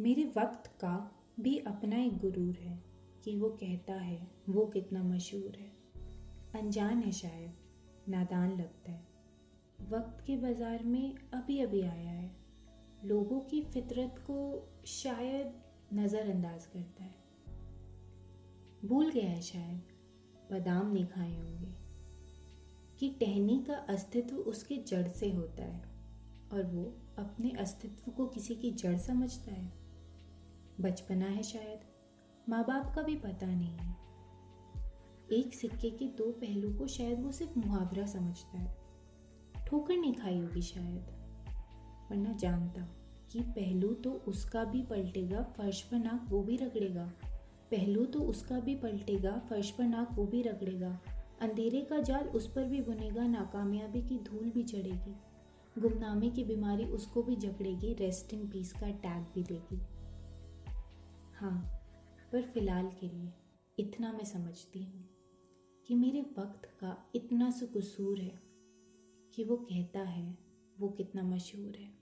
मेरे वक्त का भी अपना एक गुरूर है कि वो कहता है, वो कितना मशहूर है। अनजान है शायद, नादान लगता है। वक्त के बाज़ार में अभी अभी आया है। लोगों की फितरत को शायद नज़रअंदाज करता है। भूल गया है शायद, बादाम नहीं खाए होंगे। कि टहनी का अस्तित्व उसके जड़ से होता है और वो अपने अस्तित्व को किसी की जड़ समझता है। बचपना है शायद। माँ बाप का भी पता नहीं है। एक सिक्के के दो पहलू को शायद वो सिर्फ़ मुहावरा समझता है। ठोकर नहीं खाई होगी शायद। वरना जानता कि पहलू तो उसका भी पलटेगा, फर्श पर नाक वो भी रगड़ेगा। पहलू तो उसका भी पलटेगा, फर्श पर नाक वो भी रगड़ेगा। अंधेरे का जाल उस पर भी बुनेगा, नाकामयाबी की धूल भी चढ़ेगी। गुमनामे की बीमारी उसको भी जकड़ेगी रेस्ट इन पीस का टैग भी देगी। हाँ पर फ़िलहाल के लिए इतना मैं समझती हूँ कि मेरे वक्त का इतना सुकसूर है कि वो कहता है, वो कितना मशहूर है।